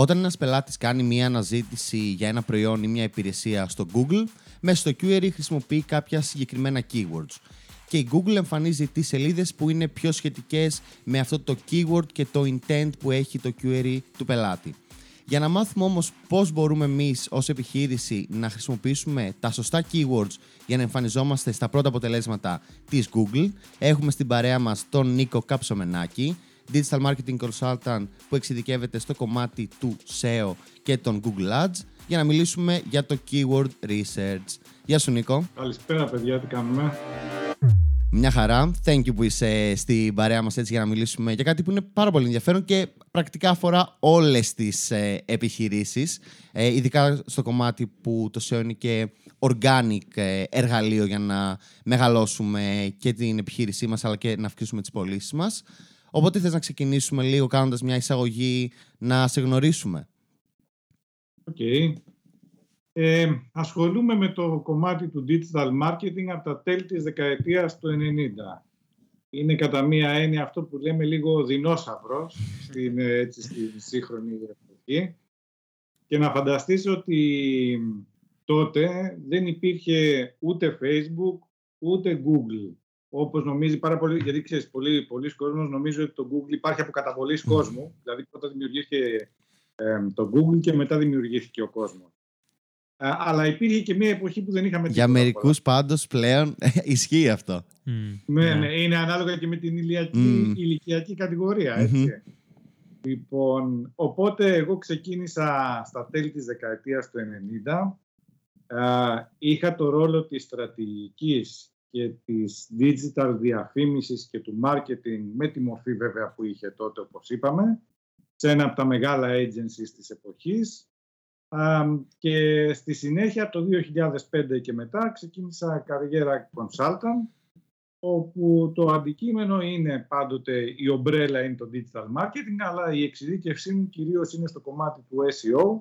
Όταν ένας πελάτης κάνει μία αναζήτηση για ένα προϊόν ή μια υπηρεσία στο Google, μέσα στο query χρησιμοποιεί κάποια συγκεκριμένα keywords. Και η Google εμφανίζει τις σελίδες που είναι πιο σχετικές με αυτό το keyword και το intent που έχει το query του πελάτη. Για να μάθουμε όμως πώς μπορούμε εμείς ως επιχείρηση να χρησιμοποιήσουμε τα σωστά keywords για να εμφανιζόμαστε στα πρώτα αποτελέσματα της Google, έχουμε στην παρέα μας τον Νίκο Κάψομενάκη, Digital Marketing Consultant που εξειδικεύεται στο κομμάτι του SEO και των Google Ads για να μιλήσουμε για το Keyword Research. Γεια σου Νίκο. Καλησπέρα παιδιά, τι κάνουμε; Μια χαρά. Thank you που είσαι στην παρέα μας έτσι για να μιλήσουμε για κάτι που είναι πάρα πολύ ενδιαφέρον και πρακτικά αφορά όλες τις ε, επιχειρήσεις, ε, ειδικά στο κομμάτι που το SEO είναι και organic ε, εργαλείο για να μεγαλώσουμε και την επιχείρησή μας αλλά και να αυξήσουμε τις πωλήσεις μας. Οπότε θες να ξεκινήσουμε λίγο κάνοντας μια εισαγωγή να σε γνωρίσουμε. Οκ. Okay. Ε, ασχολούμαι με το κομμάτι του digital marketing από τα τέλη της δεκαετίας του 90. Είναι κατά μία έννοια αυτό που λέμε λίγο δεινόσαυρος στην, έτσι, στην σύγχρονη εποχή. Και να φανταστείς ότι τότε δεν υπήρχε ούτε Facebook ούτε Google. Όπως νομίζει πάρα πολύ, γιατί ξέρεις, πολλοί, πολλοί κόσμος νομίζει ότι το Google υπάρχει από καταβολής κόσμου. Δηλαδή πρώτα δημιουργήθηκε ε, το Google και μετά δημιουργήθηκε ο κόσμος αλλά υπήρχε και μια εποχή που δεν είχαμε Για μερικούς πάντως πλέον ισχύει αυτό. Ναι, ναι, είναι ανάλογα και με την ηλιακή, ηλικιακή κατηγορία. Λοιπόν, οπότε εγώ ξεκίνησα στα τέλη της δεκαετίας του 90. είχα το ρόλο της στρατηγικής και της digital διαφήμισης και του marketing με τη μορφή βέβαια που είχε τότε όπως είπαμε σε ένα από τα μεγάλα agencies της εποχής και στη συνέχεια το 2005 και μετά ξεκίνησα καριέρα consultant όπου το αντικείμενο είναι πάντοτε η ομπρέλα είναι το digital marketing αλλά η εξειδίκευσή μου κυρίως είναι στο κομμάτι του SEO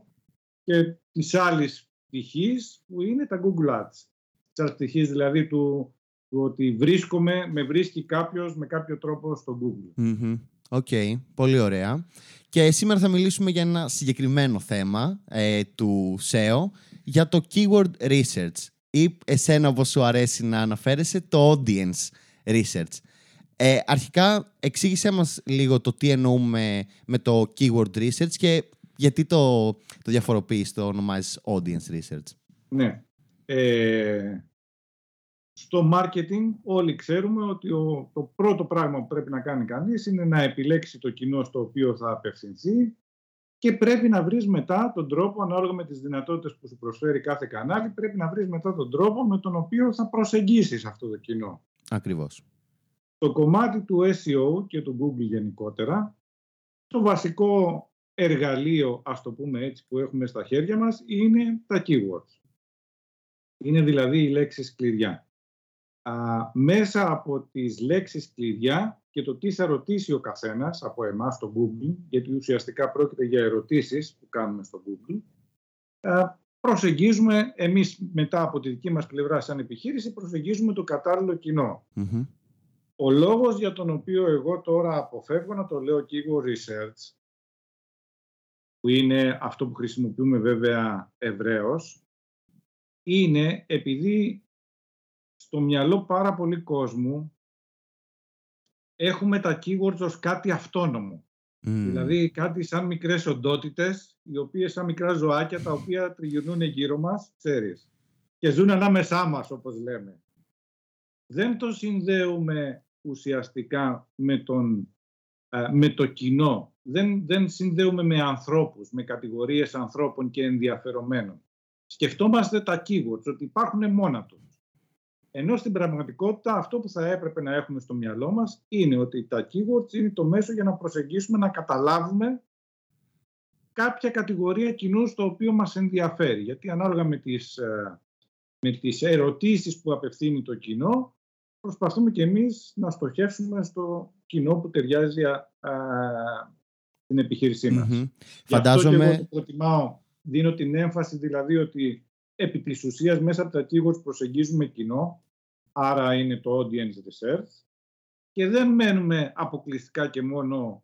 και της άλλης πτυχής που είναι τα Google Ads. Της πτυχής δηλαδή του, του ότι βρίσκομαι, με βρίσκει κάποιος με κάποιο τρόπο στο Google. Οκ, okay, πολύ ωραία. Και σήμερα θα μιλήσουμε για ένα συγκεκριμένο θέμα ε, του SEO, για το keyword research ή εσένα όπως σου αρέσει να αναφέρεσαι, το audience research. Ε, αρχικά εξήγησέ μας λίγο το τι εννοούμε με το keyword research και γιατί το, το διαφοροποιείς, το ονομάζεις audience research. Ναι. Ε, στο marketing όλοι ξέρουμε ότι ο, το πρώτο πράγμα που πρέπει να κάνει κανείς είναι να επιλέξει το κοινό στο οποίο θα απευθυνθεί και πρέπει να βρεις μετά τον τρόπο, ανάλογα με τις δυνατότητες που σου προσφέρει κάθε κανάλι, πρέπει να βρεις μετά τον τρόπο με τον οποίο θα προσεγγίσεις αυτό το κοινό. Ακριβώς. Το κομμάτι του SEO και του Google γενικότερα, το βασικό εργαλείο, ας το πούμε έτσι, που έχουμε στα χέρια μας, είναι τα keywords. Είναι δηλαδή οι λέξεις κλειδιά μέσα από τις λέξεις κλειδιά και το τι θα ρωτήσει ο καθένας από εμάς στο Google, γιατί ουσιαστικά πρόκειται για ερωτήσεις που κάνουμε στο Google, προσεγγίζουμε εμείς μετά από τη δική μας πλευρά σαν επιχείρηση, προσεγγίζουμε το κατάλληλο Ο λόγος για τον οποίο εγώ τώρα αποφεύγω να το λέω keyword research, που είναι αυτό που χρησιμοποιούμε βέβαια ευρέως, είναι επειδή στο μυαλό πάρα πολύ κόσμου έχουμε τα keywords ως κάτι αυτόνομο. Δηλαδή κάτι σαν μικρές οντότητες, οι οποίες σαν μικρά ζωάκια, τα οποία τριγυρνούν γύρω μας, ξέρεις, και ζουν ανάμεσά μας, όπως λέμε. Δεν το συνδέουμε ουσιαστικά με, τον, με το κοινό. Δεν, δεν συνδέουμε με ανθρώπους, με κατηγορίες ανθρώπων και ενδιαφερομένων. Σκεφτόμαστε τα keywords, ότι υπάρχουν μόνα τους. Ενώ στην πραγματικότητα αυτό που θα έπρεπε να έχουμε στο μυαλό μας είναι ότι τα keywords είναι το μέσο για να προσεγγίσουμε, να καταλάβουμε κάποια κατηγορία κοινού στο οποίο μας ενδιαφέρει. Γιατί ανάλογα με τις, ε, με τις ερωτήσεις που απευθύνει το κοινό, προσπαθούμε και εμείς να στοχεύσουμε στο κοινό που ταιριάζει α, την επιχείρησή μας. Mm-hmm. Φαντάζομαι... αυτό και εγώ το προτιμάω, δίνω την έμφαση δηλαδή ότι επί της ουσίας μέσα από τα keywords προσεγγίζουμε κοινό, άρα είναι το audience research και δεν μένουμε αποκλειστικά και μόνο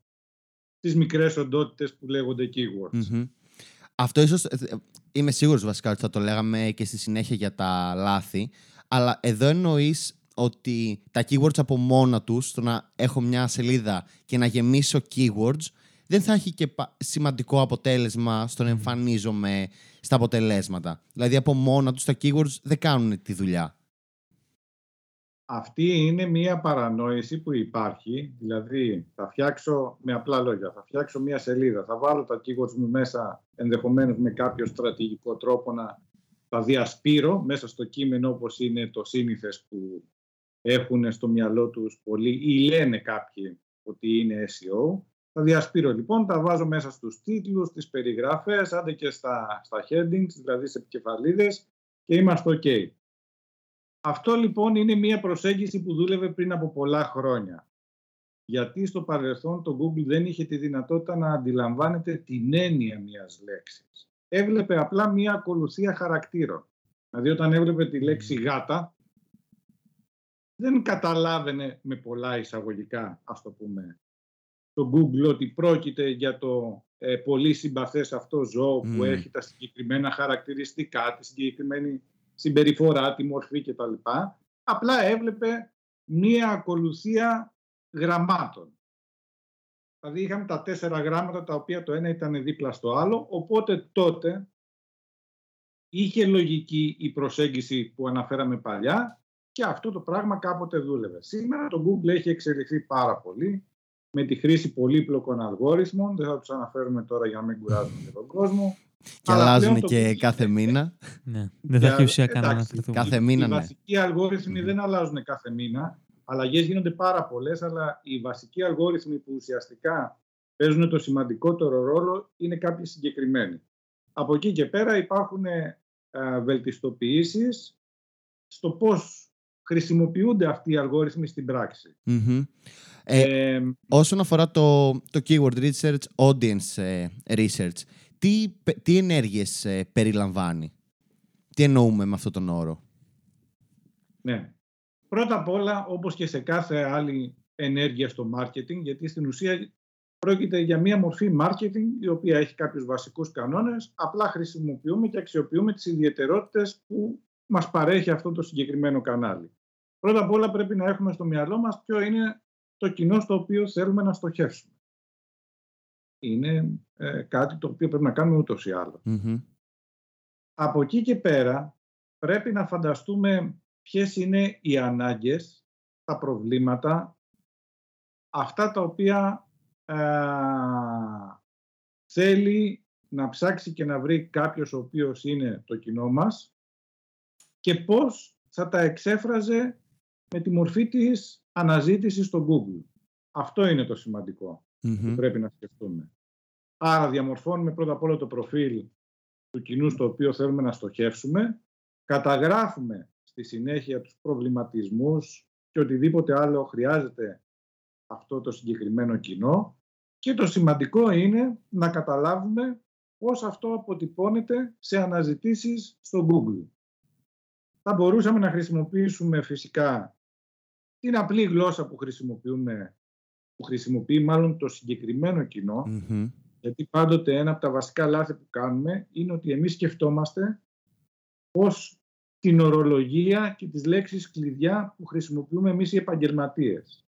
τις μικρές οντότητες που λέγονται keywords. Αυτό ίσως, ε, είμαι σίγουρος βασικά ότι θα το λέγαμε και στη συνέχεια για τα λάθη, αλλά εδώ εννοείς ότι τα keywords από μόνα τους, το να έχω μια σελίδα και να γεμίσω keywords, δεν θα έχει και σημαντικό αποτέλεσμα στο να εμφανίζομαι στα αποτελέσματα. Δηλαδή από μόνα τους τα keywords δεν κάνουν τη δουλειά. Αυτή είναι μία παρανόηση που υπάρχει, δηλαδή θα φτιάξω με απλά λόγια, θα φτιάξω μία σελίδα, θα βάλω τα keywords μου μέσα ενδεχομένως με κάποιο στρατηγικό τρόπο να τα διασπείρω μέσα στο κείμενο όπως είναι το σύνηθες που έχουν στο μυαλό τους πολλοί ή λένε κάποιοι ότι είναι SEO. Τα διασπείρω λοιπόν, τα βάζω μέσα στους τίτλους, στις περιγραφές, άντε και στα, στα headings, δηλαδή σε επικεφαλίδες και είμαστε ok. Αυτό λοιπόν είναι μια προσέγγιση που δούλευε πριν από πολλά χρόνια. Γιατί στο παρελθόν το Google δεν είχε τη δυνατότητα να αντιλαμβάνεται την έννοια μιας λέξης. Έβλεπε απλά μια ακολουθία χαρακτήρων. Δηλαδή όταν έβλεπε τη λέξη γάτα, δεν καταλάβαινε με πολλά εισαγωγικά, ας το πούμε, το Google ότι πρόκειται για το ε, πολύ συμπαθές αυτό ζώο που έχει τα συγκεκριμένα χαρακτηριστικά, τη συγκεκριμένη συμπεριφορά, τη μορφή κτλ. Απλά έβλεπε μία ακολουθία γραμμάτων. Δηλαδή είχαμε τα τέσσερα γράμματα τα οποία το ένα ήταν δίπλα στο άλλο, οπότε τότε είχε λογική η προσέγγιση που αναφέραμε παλιά και αυτό το πράγμα κάποτε δούλευε. Σήμερα το Google έχει εξελιχθεί πάρα πολύ με τη χρήση πολύπλοκων αλγόριθμων. Δεν θα τους αναφέρουμε τώρα για να μην κουράζουμε τον κόσμο. Και αλλάζουν και κάθε μήνα. ναι, δεν θα έχει ουσία κανένα Κάθε μήνα, οι ναι. βασικοί αλγόριθμοι δεν αλλάζουν κάθε μήνα. Αλλαγές γίνονται πάρα πολλές, αλλά οι βασικοί αλγόριθμοι που ουσιαστικά παίζουν το σημαντικότερο ρόλο είναι κάποιοι συγκεκριμένοι. Από εκεί και πέρα υπάρχουν ε, βελτιστοποιήσεις στο πώς χρησιμοποιούνται αυτοί οι αλγόριθμοι στην πραξη Ε, όσον αφορά το, το keyword research, audience ε, research, τι, τι ενέργειες ε, περιλαμβάνει; Τι εννοούμε με αυτόν τον όρο; Ναι. Πρώτα απ' όλα, όπως και σε κάθε άλλη ενέργεια στο marketing, γιατί στην ουσία πρόκειται για μία μορφή marketing η οποία έχει κάποιους βασικούς κανόνες, απλά χρησιμοποιούμε και αξιοποιούμε τις ιδιαιτερότητες που μας παρέχει αυτό το συγκεκριμένο κανάλι. Πρώτα απ' όλα πρέπει να έχουμε στο μυαλό μας ποιο είναι το κοινό στο οποίο θέλουμε να στοχεύσουμε. Είναι ε, κάτι το οποίο πρέπει να κάνουμε ούτως ή Από εκεί και πέρα πρέπει να φανταστούμε ποιες είναι οι ανάγκες, τα προβλήματα, αυτά τα οποία ε, θέλει να ψάξει και να βρει κάποιος ο οποίος είναι το κοινό μας και πώς θα τα εξέφραζε με τη μορφή της αναζήτησης στο Google. Αυτό είναι το σημαντικό που πρέπει να σκεφτούμε. Άρα διαμορφώνουμε πρώτα απ' όλο το προφίλ του κοινού στο οποίο θέλουμε να στοχεύσουμε, καταγράφουμε στη συνέχεια τους προβληματισμούς και οτιδήποτε άλλο χρειάζεται αυτό το συγκεκριμένο κοινό και το σημαντικό είναι να καταλάβουμε πώς αυτό αποτυπώνεται σε αναζητήσεις στο Google. Θα μπορούσαμε να χρησιμοποιήσουμε φυσικά την απλή γλώσσα που χρησιμοποιούμε, που χρησιμοποιεί μάλλον το συγκεκριμένο γιατί πάντοτε ένα από τα βασικά λάθη που κάνουμε είναι ότι εμείς σκεφτόμαστε πώς την ορολογία και τις λέξεις κλειδιά που χρησιμοποιούμε εμείς οι επαγγελματίες.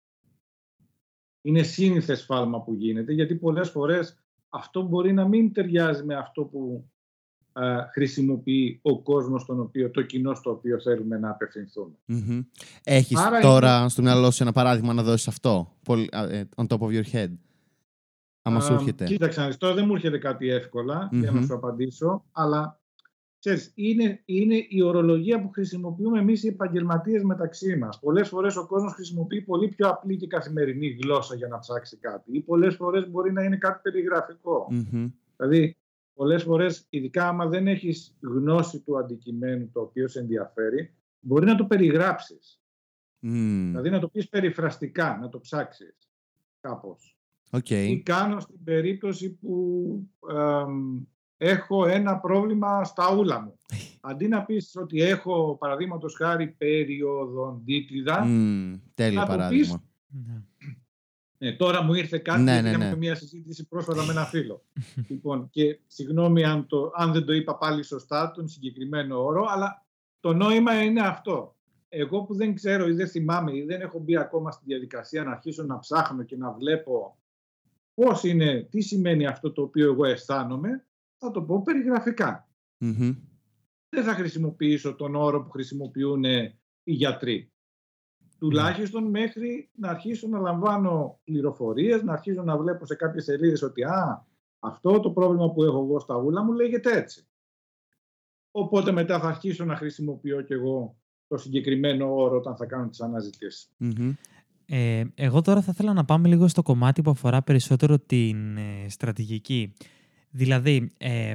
Είναι σύνηθες φάλμα που γίνεται, γιατί πολλές φορές αυτό μπορεί να μην ταιριάζει με αυτό που χρησιμοποιεί ο κόσμος τον οποίο, το κοινό στο οποίο θέλουμε να απευθυνθούμε. Mm-hmm. Έχεις τώρα στο μυαλό σου ένα παράδειγμα να δώσεις αυτό, ε, on top of your head; Άμα σου έρχεται. Κοίταξε, τώρα δεν μου έρχεται κάτι για να σου απαντήσω, αλλά ξέρεις, είναι, είναι η ορολογία που χρησιμοποιούμε εμείς οι επαγγελματίες μεταξύ μας. Πολλές φορές ο κόσμος χρησιμοποιεί πολύ πιο απλή και καθημερινή γλώσσα για να ψάξει κάτι, ή πολλές φορές μπορεί να είναι κάτι Δηλαδή, πολλές φορές, ειδικά άμα δεν έχεις γνώση του αντικειμένου το οποίο σε ενδιαφέρει, μπορεί να το περιγράψεις. Δηλαδή, να το πεις περιφραστικά, να το ψάξεις κάπως. Okay. Τι κάνω στην περίπτωση που έχω ένα πρόβλημα στα ούλα μου. Αντί να πεις ότι έχω, παραδείγματος χάρη, περίοδο, δίτλιδα, mm, τέλειο παράδειγμα. Ναι. Ναι, τώρα μου ήρθε κάτι ναι, ναι, ναι. μια συζήτηση πρόσφατα με ένα φίλο. λοιπόν, και συγγνώμη αν, το, αν δεν το είπα πάλι σωστά τον συγκεκριμένο όρο, αλλά το νόημα είναι αυτό. Εγώ που δεν ξέρω ή δεν θυμάμαι ή δεν έχω μπει ακόμα στη διαδικασία να αρχίσω να ψάχνω και να βλέπω πώς είναι, τι σημαίνει αυτό το οποίο εγώ αισθάνομαι, θα το πω περιγραφικά. Δεν θα χρησιμοποιήσω τον όρο που χρησιμοποιούν οι γιατροί. Τουλάχιστον μέχρι να αρχίσω να λαμβάνω πληροφορίες, να αρχίσω να βλέπω σε κάποιες σελίδες ότι α, αυτό το πρόβλημα που έχω εγώ στα ούλα μου λέγεται έτσι. Οπότε μετά θα αρχίσω να χρησιμοποιώ κι εγώ το συγκεκριμένο όρο όταν θα κάνω τις αναζητησεις Ε, εγώ τώρα θα ήθελα να πάμε λίγο στο κομμάτι που αφορά περισσότερο την ε, στρατηγική. Δηλαδή, ε,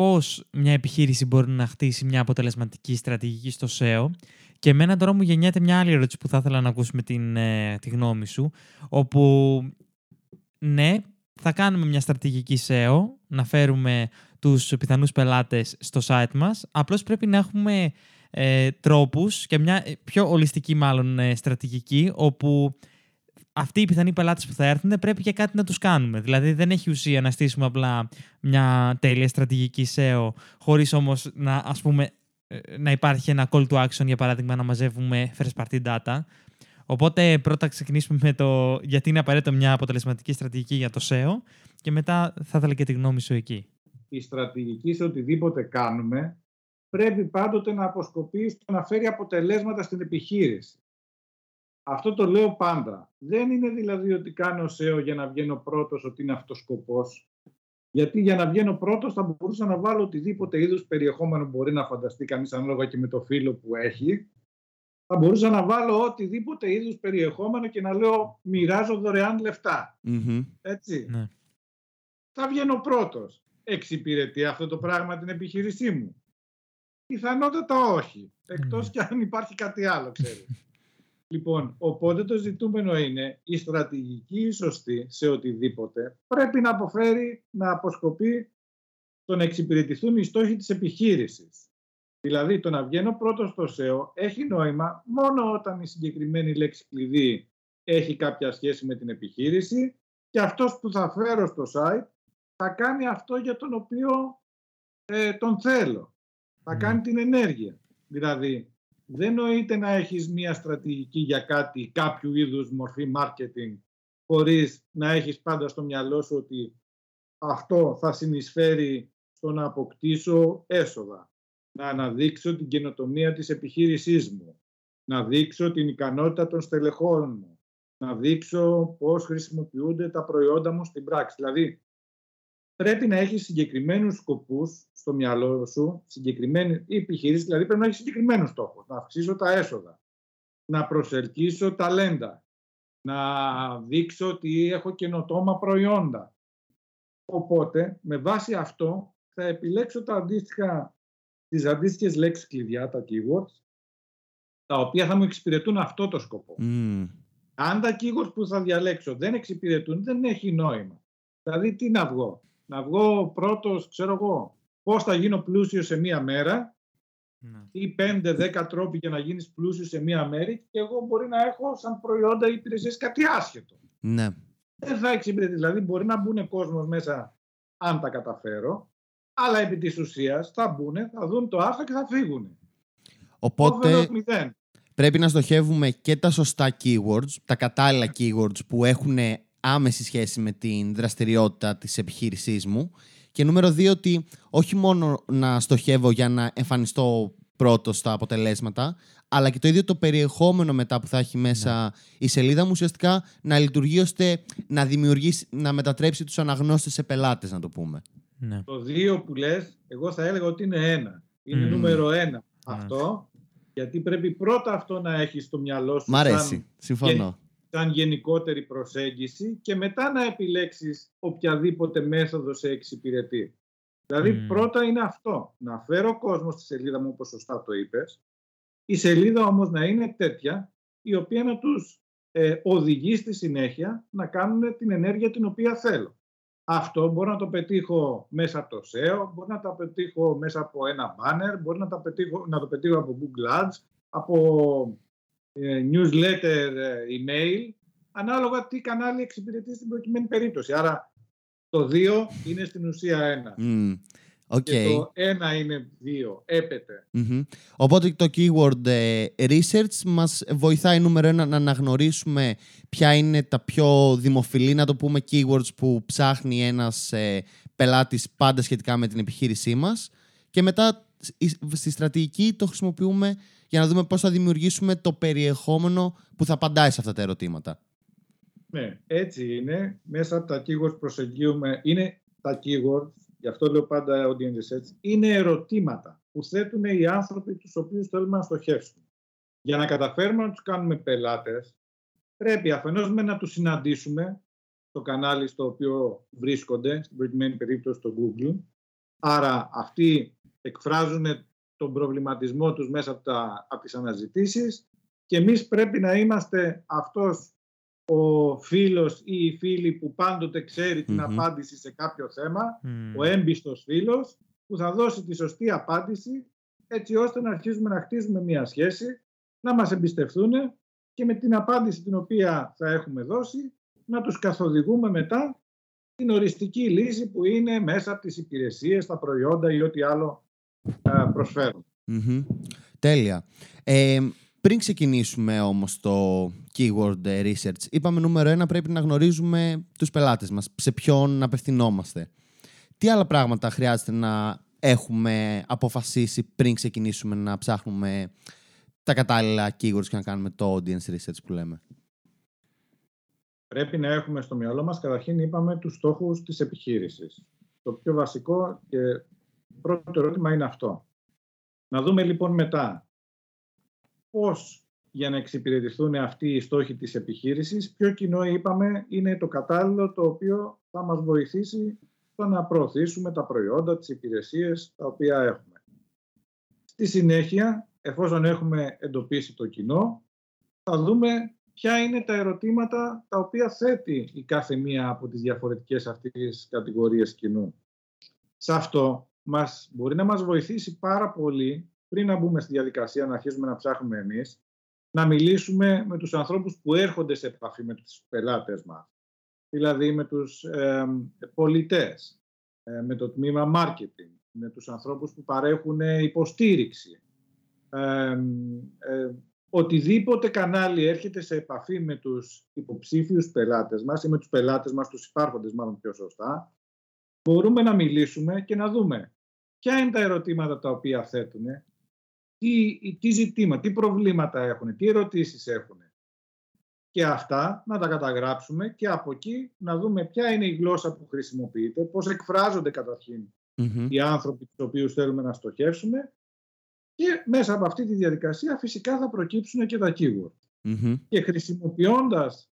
πώς μια επιχείρηση μπορεί να χτίσει μια αποτελεσματική στρατηγική στο SEO και εμένα τώρα μου γεννιέται μια άλλη ερώτηση που θα ήθελα να ακούσουμε την, ε, τη γνώμη σου, όπου ναι, θα κάνουμε μια στρατηγική SEO, να φέρουμε τους πιθανούς πελάτες στο site μας, απλώς πρέπει να έχουμε ε, τρόπους και μια πιο ολιστική μάλλον ε, στρατηγική, όπου αυτοί οι πιθανοί πελάτες που θα έρθουν πρέπει και κάτι να τους κάνουμε. Δηλαδή, δεν έχει ουσία να στήσουμε απλά μια τέλεια στρατηγική SEO, χωρίς όμως να, ας πούμε, ε, να υπάρχει ένα call to action, για παράδειγμα, να μαζεύουμε first party data. Οπότε, πρώτα ξεκινήσουμε με το γιατί είναι απαραίτητο μια αποτελεσματική στρατηγική για το SEO και μετά θα ήθελα και τη γνώμη σου εκεί. Η στρατηγική σε οτιδήποτε κάνουμε πρέπει πάντοτε να αποσκοπεί στο να φέρει αποτελέσματα στην επιχείρηση. Αυτό το λέω πάντα. Δεν είναι δηλαδή ότι κάνω SEO για να βγαίνω πρώτος ότι είναι αυτός σκοπός. Γιατί για να βγαίνω πρώτος θα μπορούσα να βάλω οτιδήποτε είδους περιεχόμενο μπορεί να φανταστεί κανείς ανάλογα και με το φίλο που έχει. Θα μπορούσα να βάλω οτιδήποτε είδους περιεχόμενο και να λέω μοιράζω δωρεάν Έτσι. Ναι. Θα βγαίνω πρώτος. Εξυπηρετεί αυτό το πράγμα την επιχείρησή μου. Πιθανότατα όχι. Εκτός mm. και αν υπάρχει κάτι άλλο, ξέρεις. Λοιπόν, οπότε το ζητούμενο είναι η στρατηγική σωστή σε οτιδήποτε πρέπει να αποφέρει, να αποσκοπεί το να εξυπηρετηθούν οι στόχοι της επιχείρησης. Δηλαδή, το να βγαίνω πρώτος στο SEO έχει νόημα μόνο όταν η συγκεκριμένη λέξη κλειδί έχει κάποια σχέση με την επιχείρηση και αυτός που θα φέρω στο site θα κάνει αυτό για τον οποίο ε, τον θέλω. Θα κάνει ναι. την ενέργεια. Δηλαδή, δεν νοείται να έχεις μία στρατηγική για κάτι, κάποιο είδους μορφή marketing, χωρίς να έχεις πάντα στο μυαλό σου ότι αυτό θα συνεισφέρει στο να αποκτήσω έσοδα, να αναδείξω την καινοτομία της επιχείρησής μου, να δείξω την ικανότητα των στελεχών μου, να δείξω πώς χρησιμοποιούνται τα προϊόντα μου στην πράξη. Δηλαδή, πρέπει να έχεις συγκεκριμένους σκοπούς στο μυαλό σου, συγκεκριμένη επιχείρηση, δηλαδή πρέπει να έχεις συγκεκριμένους στόχους. Να αυξήσω τα έσοδα, να προσελκύσω ταλέντα, να δείξω ότι έχω καινοτόμα προϊόντα. Οπότε, με βάση αυτό, θα επιλέξω τα αντίστοιχα, τις αντίστοιχες λέξεις κλειδιά, τα keywords, τα οποία θα μου εξυπηρετούν αυτό το σκοπό. Αν τα keywords που θα διαλέξω δεν εξυπηρετούν, δεν έχει νόημα. Δηλαδή, τι να βγω; Να βγω πρώτος, ξέρω εγώ, πώς θα γίνω πλούσιος σε μία μέρα ναι. ή 5-10 τρόποι για να γίνεις πλούσιος σε μία μέρα και εγώ μπορεί να έχω σαν προϊόντα ή υπηρεσίες κάτι άσχετο. Ναι. Δεν θα εξυπηρετεί. Δηλαδή μπορεί να μπουν κόσμος μέσα αν τα καταφέρω, αλλά επί της ουσίας θα μπουν, θα δουν το άρθρο και θα φύγουν. Οπότε πρέπει να στοχεύουμε και τα σωστά keywords, τα κατάλληλα keywords που έχουν άμεση σχέση με την δραστηριότητα της επιχείρησής μου. Και νούμερο δύο, ότι όχι μόνο να στοχεύω για να εμφανιστώ πρώτος στα αποτελέσματα, αλλά και το ίδιο το περιεχόμενο μετά που θα έχει μέσα ναι. η σελίδα μου ουσιαστικά να λειτουργεί ώστε να δημιουργήσει, να μετατρέψει τους αναγνώστες σε πελάτες, να το πούμε. Ναι. Το δύο που λες, εγώ θα έλεγα ότι είναι ένα. Είναι νούμερο ένα αυτό, γιατί πρέπει πρώτα αυτό να έχεις στο μυαλό σου. Μ' αρέσει, συμφωνώ σαν γενικότερη προσέγγιση και μετά να επιλέξεις οποιαδήποτε μέθοδο σε εξυπηρετεί. Δηλαδή πρώτα είναι αυτό, να φέρω κόσμο στη σελίδα μου όπως σωστά το είπες, η σελίδα όμως να είναι τέτοια η οποία να τους ε, οδηγεί στη συνέχεια να κάνουν την ενέργεια την οποία θέλω. Αυτό μπορώ να το πετύχω μέσα από το SEO, μπορώ να το πετύχω μέσα από ένα banner, μπορώ να το πετύχω, να το πετύχω από Google Ads, από ε, newsletter, ε, email, ανάλογα τι κανάλι εξυπηρετεί στην προκειμένη περίπτωση. Άρα το 2 είναι στην ουσία 1. Mm. Okay. Και το 1 είναι 2. Έπεται. Mm-hmm. Οπότε το keyword ε, research μας βοηθάει νούμερο ένα να αναγνωρίσουμε ποια είναι τα πιο δημοφιλή, να το πούμε, keywords που ψάχνει ένας ε, πελάτης πάντα σχετικά με την επιχείρησή μας. Και μετά στη στρατηγική το χρησιμοποιούμε για να δούμε πώς θα δημιουργήσουμε το περιεχόμενο που θα απαντάει σε αυτά τα ερωτήματα. Ναι, έτσι είναι. Μέσα από τα keywords προσεγγίουμε, είναι τα keywords, γι' αυτό λέω πάντα audience research, είναι ερωτήματα που θέτουν οι άνθρωποι τους οποίους θέλουμε να στοχεύσουμε. Για να καταφέρουμε να τους κάνουμε πελάτες, πρέπει αφενός με να τους συναντήσουμε στο κανάλι στο οποίο βρίσκονται, στην προκειμένη περίπτωση στο Google. Άρα αυτοί εκφράζουν τον προβληματισμό τους μέσα από, τα, από τις αναζητήσεις και εμείς πρέπει να είμαστε αυτός ο φίλος ή η φίλη που πάντοτε την απάντηση σε κάποιο θέμα, ο έμπιστος φίλος, που θα δώσει τη σωστή απάντηση έτσι ώστε να αρχίσουμε να χτίζουμε μια σχέση, να μας εμπιστευτούν και με την απάντηση την οποία θα έχουμε δώσει να τους καθοδηγούμε μετά την οριστική λύση που είναι μέσα από τις υπηρεσίες, τα προϊόντα ή ό,τι άλλο προσφερουν Τέλεια. Ε, πριν ξεκινήσουμε όμως το keyword research, είπαμε νούμερο ένα πρέπει να γνωρίζουμε τους πελάτες μας, σε ποιον απευθυνόμαστε. Τι άλλα πράγματα χρειάζεται να έχουμε αποφασίσει πριν ξεκινήσουμε να ψάχνουμε τα κατάλληλα keywords και να κάνουμε το audience research που λέμε; Πρέπει να έχουμε στο μυαλό μας, καταρχήν είπαμε, τους στόχους της επιχείρησης. Το πιο βασικό και πρώτο ερώτημα είναι αυτό. Να δούμε λοιπόν μετά πώς για να εξυπηρετηθούν αυτοί οι στόχοι της επιχείρησης, ποιο κοινό είπαμε είναι το κατάλληλο το οποίο θα μας βοηθήσει στο να προωθήσουμε τα προϊόντα, τις υπηρεσίες τα οποία έχουμε. Στη συνέχεια, εφόσον έχουμε εντοπίσει το κοινό, θα δούμε ποια είναι τα ερωτήματα τα οποία θέτει η κάθε μία από τις διαφορετικές αυτές κατηγορίες κοινού. Σε αυτό μας, μπορεί να μας βοηθήσει πάρα πολύ πριν να μπούμε στη διαδικασία να αρχίσουμε να ψάχνουμε εμείς, να μιλήσουμε με τους ανθρώπους που έρχονται σε επαφή με τους πελάτες μας. Δηλαδή με τους ε, πολιτές, με το τμήμα marketing, με τους ανθρώπους που παρέχουν υποστήριξη. Ε, οτιδήποτε κανάλι έρχεται σε επαφή με τους υποψήφιους πελάτες μας ή με τους πελάτες μας, τους υπάρχοντες μάλλον πιο σωστά, μπορούμε να μιλήσουμε και να δούμε ποια είναι τα ερωτήματα τα οποία θέτουν, τι, τι ζητήματα, τι προβλήματα έχουν, τι ερωτήσεις έχουν. Και αυτά να τα καταγράψουμε και από εκεί να δούμε ποια είναι η γλώσσα που χρησιμοποιείται, πώς εκφράζονται οι άνθρωποι τους οποίους θέλουμε να στοχεύσουμε και μέσα από αυτή τη διαδικασία φυσικά θα προκύψουν και τα keyword. Και χρησιμοποιώντας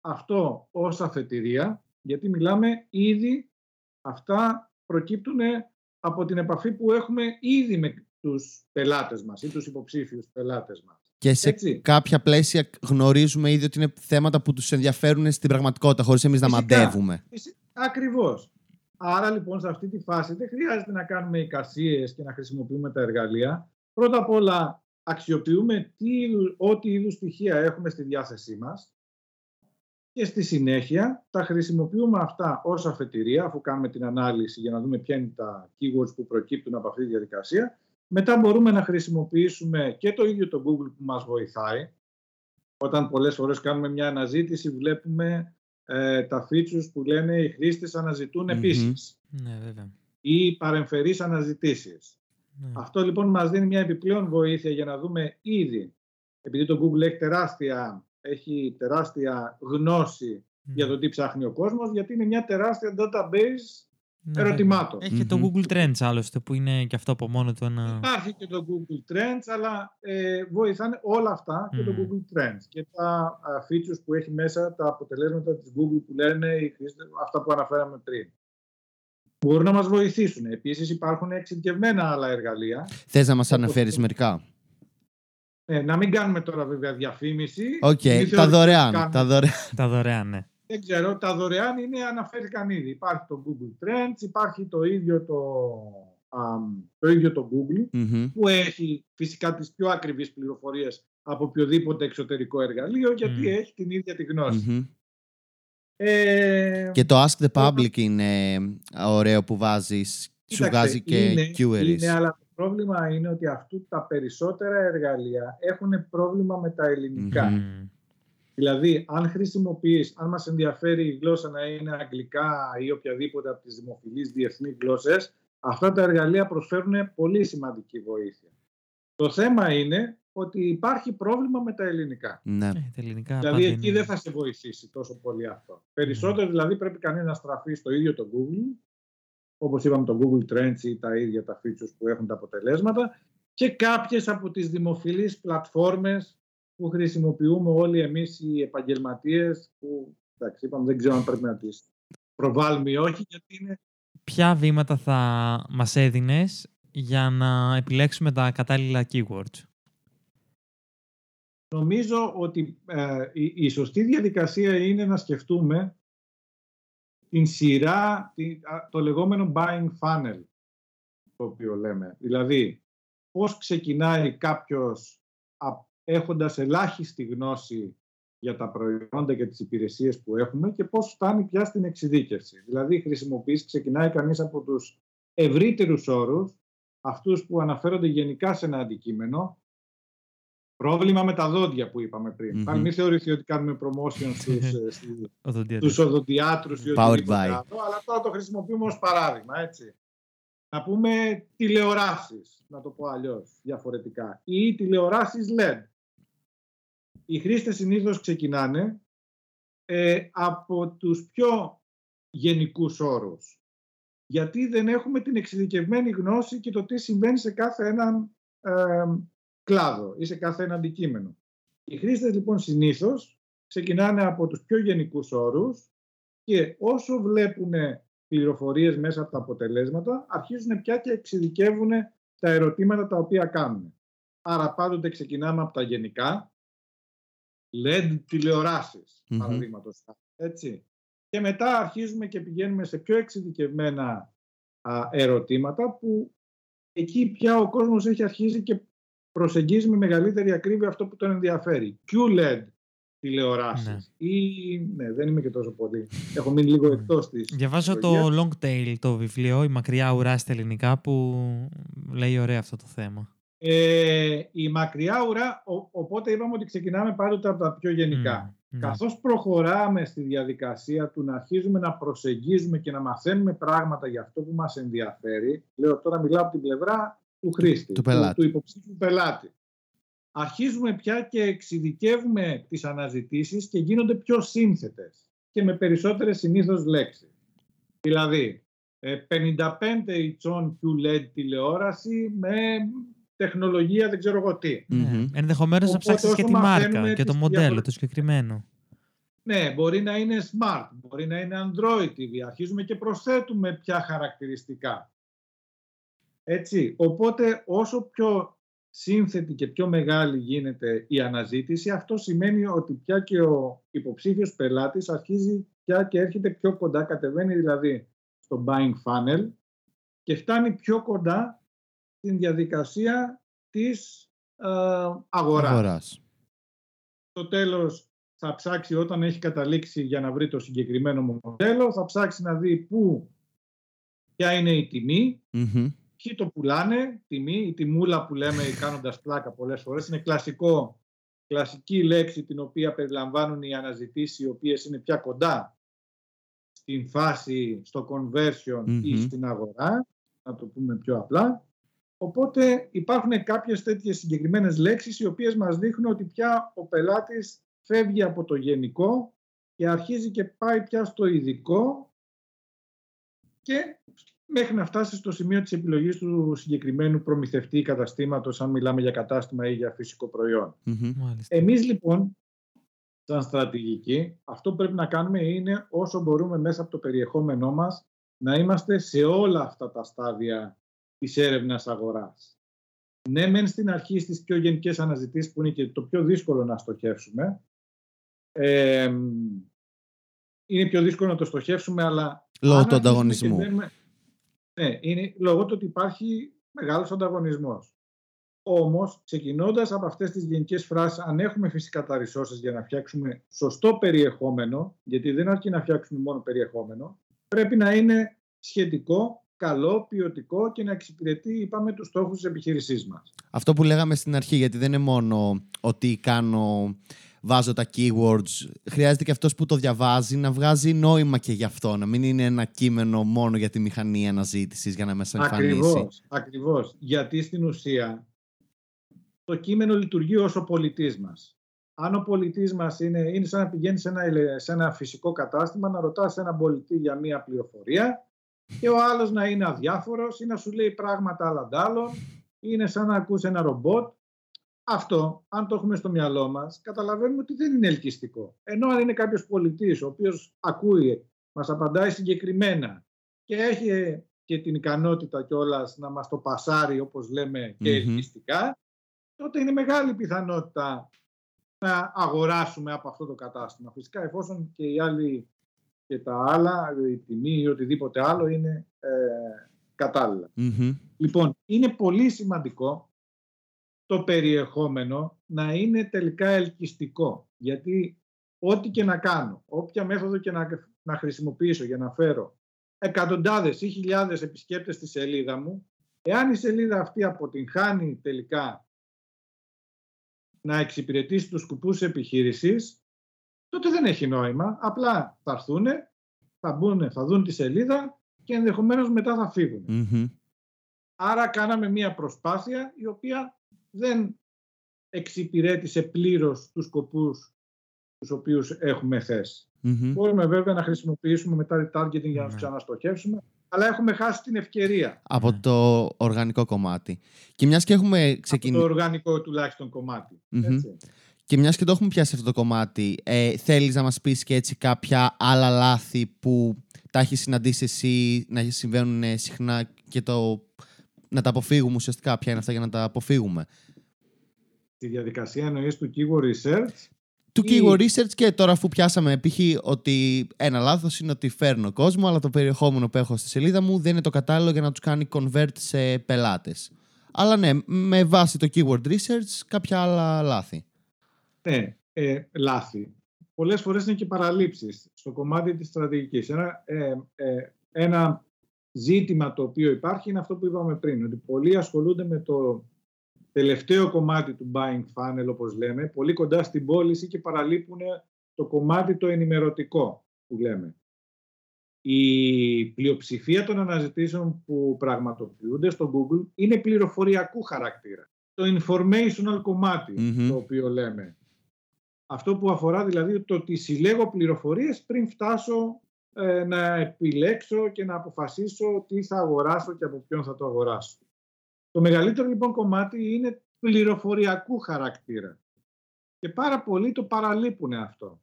αυτό ως αφετηρία, γιατί μιλάμε ήδη αυτά προκύπτουν από την επαφή που έχουμε ήδη με τους πελάτες μας ή τους υποψήφιους πελάτες μας. Και σε κάποια πλαίσια γνωρίζουμε ήδη ότι είναι θέματα που τους ενδιαφέρουν στην πραγματικότητα, χωρίς εμείς να μαντεύουμε. Ακριβώς. Άρα λοιπόν σε αυτή τη φάση δεν χρειάζεται να κάνουμε εικασίες και να χρησιμοποιούμε τα εργαλεία. Πρώτα απ' όλα αξιοποιούμε τι, ό,τι είδους στοιχεία έχουμε στη διάθεσή μας και στη συνέχεια τα χρησιμοποιούμε αυτά ως αφετηρία αφού κάνουμε την ανάλυση για να δούμε ποια είναι τα keywords που προκύπτουν από αυτή τη διαδικασία. Μετά μπορούμε να χρησιμοποιήσουμε και το ίδιο το Google που μας βοηθάει. Όταν πολλές φορές κάνουμε μια αναζήτηση βλέπουμε ε, τα features που λένε οι χρήστες αναζητούν mm-hmm. επίσης. Ναι, βέβαια. Ή παρεμφερείς αναζητήσεις. Ναι. Αυτό λοιπόν μας δίνει μια επιπλέον βοήθεια για να δούμε ήδη, επειδή το Google έχει τεράστια, έχει τεράστια γνώση για το τι ψάχνει ο κόσμος, γιατί είναι μια τεράστια database ναι, ερωτημάτων. Έχει το Google Trends άλλωστε που είναι και αυτό από μόνο του ένα... Υπάρχει και το Google Trends αλλά ε, βοηθάνε όλα αυτά και το Google Trends και τα features που έχει μέσα τα αποτελέσματα της Google που λένε οι χρήστες, αυτά που αναφέραμε πριν μπορούν να μας βοηθήσουν. Επίσης υπάρχουν εξειδικευμένα άλλα εργαλεία. Θες να μας αναφέρεις μερικά; Ε, να μην κάνουμε τώρα βέβαια διαφήμιση. Οκ, okay. τα δωρεάν. Τα δωρεάν, τα δωρεάν, ναι. Δεν ξέρω, τα δωρεάν είναι αναφέρθηκαν ήδη. Υπάρχει το Google Trends, υπάρχει το ίδιο το, το, ίδιο το Google, που έχει φυσικά τις πιο ακριβείς πληροφορίες από οποιοδήποτε εξωτερικό εργαλείο γιατί Μμ. έχει την ίδια τη γνώση. Μμμ. Ε, Και το Ask the Τώρα- Public είναι ωραίο που βάζεις, σου κοίταξε, βγάζει και είναι, queries. Είναι, αλλά το πρόβλημα είναι ότι αυτού τα περισσότερα εργαλεία έχουν πρόβλημα με τα ελληνικά. Μμμ. Μμ. Δηλαδή, αν χρησιμοποιείς, αν μας ενδιαφέρει η γλώσσα να είναι αγγλικά ή οποιαδήποτε από τις δημοφιλείς διεθνείς γλώσσες, αυτά τα εργαλεία προσφέρουν πολύ σημαντική βοήθεια. Το θέμα είναι ότι υπάρχει πρόβλημα με τα ελληνικά. Ναι. Ε, τα ελληνικά Δηλαδή, πάντα εκεί είναι- δεν θα σε βοηθήσει τόσο πολύ αυτό. Περισσότερο, δηλαδή, πρέπει κανείς να στραφεί στο ίδιο το Google, όπως είπαμε το Google Trends ή τα ίδια τα features που έχουν τα αποτελέσματα και κάποιες από τις δημοφιλείς πλατφόρμες που χρησιμοποιούμε όλοι εμείς οι επαγγελματίες που, εντάξει, είπαμε, δεν ξέρω αν πρέπει να τις προβάλλουμε ή όχι, γιατί είναι Ποια βήματα θα μας έδινες για να επιλέξουμε τα κατάλληλα keywords; Νομίζω ότι ε, η, η σωστή διαδικασία είναι να σκεφτούμε την σειρά, τη- α, το λεγόμενο buying funnel, το οποίο λέμε. Δηλαδή, πώς ξεκινάει κάποιος α, έχοντας ελάχιστη γνώση για τα προϊόντα και τις υπηρεσίες που έχουμε και πώς φτάνει πια στην εξειδίκευση. Δηλαδή, χρησιμοποιείς, ξεκινάει κανείς από τους ευρύτερους όρους, αυτούς που αναφέρονται γενικά σε ένα αντικείμενο, Πρόβλημα με τα δόντια που είπαμε πριν. Μμμ. Πάλι μην θεωρηθεί ότι κάνουμε promotion στους, ε, στους, Οδοντίατρος. στους οδοντιάτρους ή Powered οτιδήποτε by. άλλο, αλλά τώρα το χρησιμοποιούμε ως παράδειγμα, έτσι. Να πούμε τηλεοράσεις, να το πω αλλιώς, διαφορετικά, ή τηλεοράσεις LED. Οι χρήστες συνήθως ξεκινάνε ε, από τους πιο γενικούς όρους. Γιατί δεν έχουμε την εξειδικευμένη γνώση και το τι συμβαίνει σε κάθε έναν ε, κλάδο ή σε κάθε ένα αντικείμενο. Οι χρήστες λοιπόν συνήθως ξεκινάνε από τους πιο γενικούς όρους και όσο βλέπουν πληροφορίες μέσα από τα αποτελέσματα, αρχίζουν πια και εξειδικεύουν τα ερωτήματα τα οποία κάνουν. Άρα πάντοτε ξεκινάμε από τα γενικά, LED τηλεοράσεις, Μμμ. παραδείγματος χάρη, έτσι. Και μετά αρχίζουμε και πηγαίνουμε σε πιο εξειδικευμένα α, ερωτήματα που εκεί πια ο κόσμος έχει αρχίσει και προσεγγίζει με μεγαλύτερη ακρίβεια αυτό που τον ενδιαφέρει. QLED τηλεοράσεις. Ναι. Ή, ναι, δεν είμαι και τόσο πολύ. Έχω μείνει λίγο Ναι. εκτός της. Διαβάζω το τεχνολογίας. Long Tail, το βιβλίο, η μακριά ουρά στα ελληνικά, που λέει ωραία αυτό το θέμα. Ε, η μακριά ουρά, ο- οπότε είπαμε ότι ξεκινάμε πάντοτε από τα πιο γενικά. Μμ, ναι. Καθώς προχωράμε στη διαδικασία του να αρχίζουμε να προσεγγίζουμε και να μαθαίνουμε πράγματα για αυτό που μας ενδιαφέρει, λέω τώρα μιλάω από την πλευρά του χρήστη, του πελάτη. του, υποψήφιου πελάτη. Αρχίζουμε πια και εξειδικεύουμε τις αναζητήσεις και γίνονται πιο σύνθετες και με περισσότερες συνήθως λέξεις. Δηλαδή, ε, 55 ιντσών QLED τηλεόραση με τεχνολογία δεν ξέρω εγώ τι. Ναι. Μμμ. Ενδεχομένως να Οπότε ψάξεις και όσο τη μάρκα μαθαίνουμε και το τις μοντέλο, διαφορε- το συγκεκριμένο. Ναι, μπορεί να είναι smart, μπορεί να είναι Android TV. Αρχίζουμε και προσθέτουμε πια χαρακτηριστικά. Έτσι, οπότε όσο πιο σύνθετη και πιο μεγάλη γίνεται η αναζήτηση, αυτό σημαίνει ότι πια και ο υποψήφιος πελάτης αρχίζει πια και έρχεται πιο κοντά, κατεβαίνει δηλαδή στο buying funnel και φτάνει πιο κοντά στην διαδικασία της ε, αγοράς Αγοράς. στο τέλος θα ψάξει όταν έχει καταλήξει για να βρει το συγκεκριμένο μοντέλο, θα ψάξει να δει πού, ποια είναι η τιμή, Μμμ. Ποιοι το πουλάνε, τιμή, η τιμούλα που λέμε κάνοντας πλάκα πολλές φορές, είναι κλασικό, κλασική λέξη την οποία περιλαμβάνουν οι αναζητήσεις οι οποίες είναι πια κοντά στην φάση, στο conversion ή Μμμ. στην αγορά, να το πούμε πιο απλά. Οπότε υπάρχουν κάποιες τέτοιες συγκεκριμένες λέξεις οι οποίες μας δείχνουν ότι πια ο πελάτης φεύγει από το γενικό και αρχίζει και πάει πια στο ειδικό και μέχρι να φτάσει στο σημείο της επιλογής του συγκεκριμένου προμηθευτή ή καταστήματος, αν μιλάμε για κατάστημα ή για φυσικό προϊόν. Μμμ. Μάλιστα. Εμείς λοιπόν, σαν στρατηγική, αυτό που πρέπει να κάνουμε είναι όσο μπορούμε μέσα από το περιεχόμενό μας να είμαστε σε όλα αυτά τα στάδια της έρευνας αγοράς. Ναι, μεν στην αρχή στις πιο γενικές αναζητήσεις που είναι και το πιο δύσκολο να στοχεύσουμε, ε, είναι πιο δύσκολο να το στοχεύσουμε, αλλά... Λόγω αν του αρχίσουμε ανταγωνισμού. και μπαίνουμε- Ναι, είναι λόγω του ότι υπάρχει μεγάλος ανταγωνισμός. Όμως, ξεκινώντας από αυτές τις γενικές φράσεις, αν έχουμε φυσικά τα resources για να φτιάξουμε σωστό περιεχόμενο, γιατί δεν αρκεί να φτιάξουμε μόνο περιεχόμενο, πρέπει να είναι σχετικό, καλό, ποιοτικό και να εξυπηρετεί, είπαμε, τους στόχους της επιχείρησής μας. Αυτό που λέγαμε στην αρχή, γιατί δεν είναι μόνο ότι κάνω, βάζω τα keywords, χρειάζεται και αυτός που το διαβάζει να βγάζει νόημα και γι' αυτό, να μην είναι ένα κείμενο μόνο για τη μηχανή αναζήτησης για να μέσα εμφανίσει. Ακριβώς, ακριβώς. Γιατί στην ουσία το κείμενο λειτουργεί ως ο πολιτής μας. Αν ο πολιτής μας είναι, είναι σαν να πηγαίνει σε ένα, σε ένα φυσικό κατάστημα να ρωτάς έναν πολιτή για μία πληροφορία και ο άλλος να είναι αδιάφορος ή να σου λέει πράγματα άλλαντάλλων είναι σαν να ακούς ένα ρομπότ. Αυτό, αν το έχουμε στο μυαλό μας, καταλαβαίνουμε ότι δεν είναι ελκυστικό. Ενώ αν είναι κάποιος πολιτής, ο οποίος ακούει, μας απαντάει συγκεκριμένα και έχει και την ικανότητα κιόλας να μας το πασάρει, όπως λέμε, και ελκυστικά, τότε είναι μεγάλη πιθανότητα να αγοράσουμε από αυτό το κατάστημα. Φυσικά εφόσον και οι άλλοι και τα άλλα, η τιμή ή οτιδήποτε άλλο είναι ε, καταλληλα Λοιπόν, είναι πολύ σημαντικό το περιεχόμενο να είναι τελικά ελκυστικό. Γιατί ό,τι και να κάνω, όποια μέθοδο και να, να χρησιμοποιήσω για να φέρω εκατοντάδες ή χιλιάδες επισκέπτες στη σελίδα μου, εάν η σελίδα αυτή αποτυγχάνει τελικά να εξυπηρετήσει τους σκοπούς επιχείρησης, τότε δεν έχει νόημα. Απλά θα έρθουν, θα μπουν, θα δουν τη σελίδα και ενδεχομένως μετά θα φυγουν Άρα κάναμε μία προσπάθεια η οποία δεν εξυπηρέτησε πλήρως τους σκοπούς τους οποίους έχουμε θέσει. Μπορούμε βέβαια να χρησιμοποιήσουμε μετά retargeting για να τους ξαναστοχεύσουμε, αλλά έχουμε χάσει την ευκαιρία. Από το οργανικό κομμάτι. Και μιας και έχουμε ξεκινήσει... Από το οργανικό τουλάχιστον Έτσι. Και μιας και το έχουμε πιάσει αυτό το κομμάτι, ε, θέλεις να μας πεις και έτσι κάποια άλλα λάθη που τα έχεις συναντήσει εσύ να συμβαίνουν συχνά και το, να τα αποφύγουμε ουσιαστικά. Ποια είναι αυτά για να τα αποφύγουμε. Τη διαδικασία εννοείς του keyword research; Του keyword research και τώρα αφού πιάσαμε π.χ. ότι ένα λάθος είναι ότι φέρνω κόσμο αλλά το περιεχόμενο που έχω στη σελίδα μου δεν είναι το κατάλληλο για να τους κάνει convert σε πελάτες. Αλλά ναι, με βάση το keyword research κάποια άλλα λάθη. Ναι, ε, λάθη. Πολλές φορές είναι και παραλήψεις στο κομμάτι της στρατηγικής. Ένα, ε, ε, ένα ζήτημα το οποίο υπάρχει είναι αυτό που είπαμε πριν, ότι πολλοί ασχολούνται με το τελευταίο κομμάτι του buying funnel, όπως λέμε, πολύ κοντά στην πώληση και παραλείπουν το κομμάτι το ενημερωτικό που λέμε. Η πλειοψηφία των αναζητήσεων που πραγματοποιούνται στο Google είναι πληροφοριακού χαρακτήρα. Το informational κομματι το οποίο λέμε. Αυτό που αφορά δηλαδή το ότι συλλέγω πληροφορίες πριν φτάσω ε, να επιλέξω και να αποφασίσω τι θα αγοράσω και από ποιον θα το αγοράσω. Το μεγαλύτερο λοιπόν κομμάτι είναι πληροφοριακού χαρακτήρα. Και πάρα πολλοί το παραλείπουν αυτό.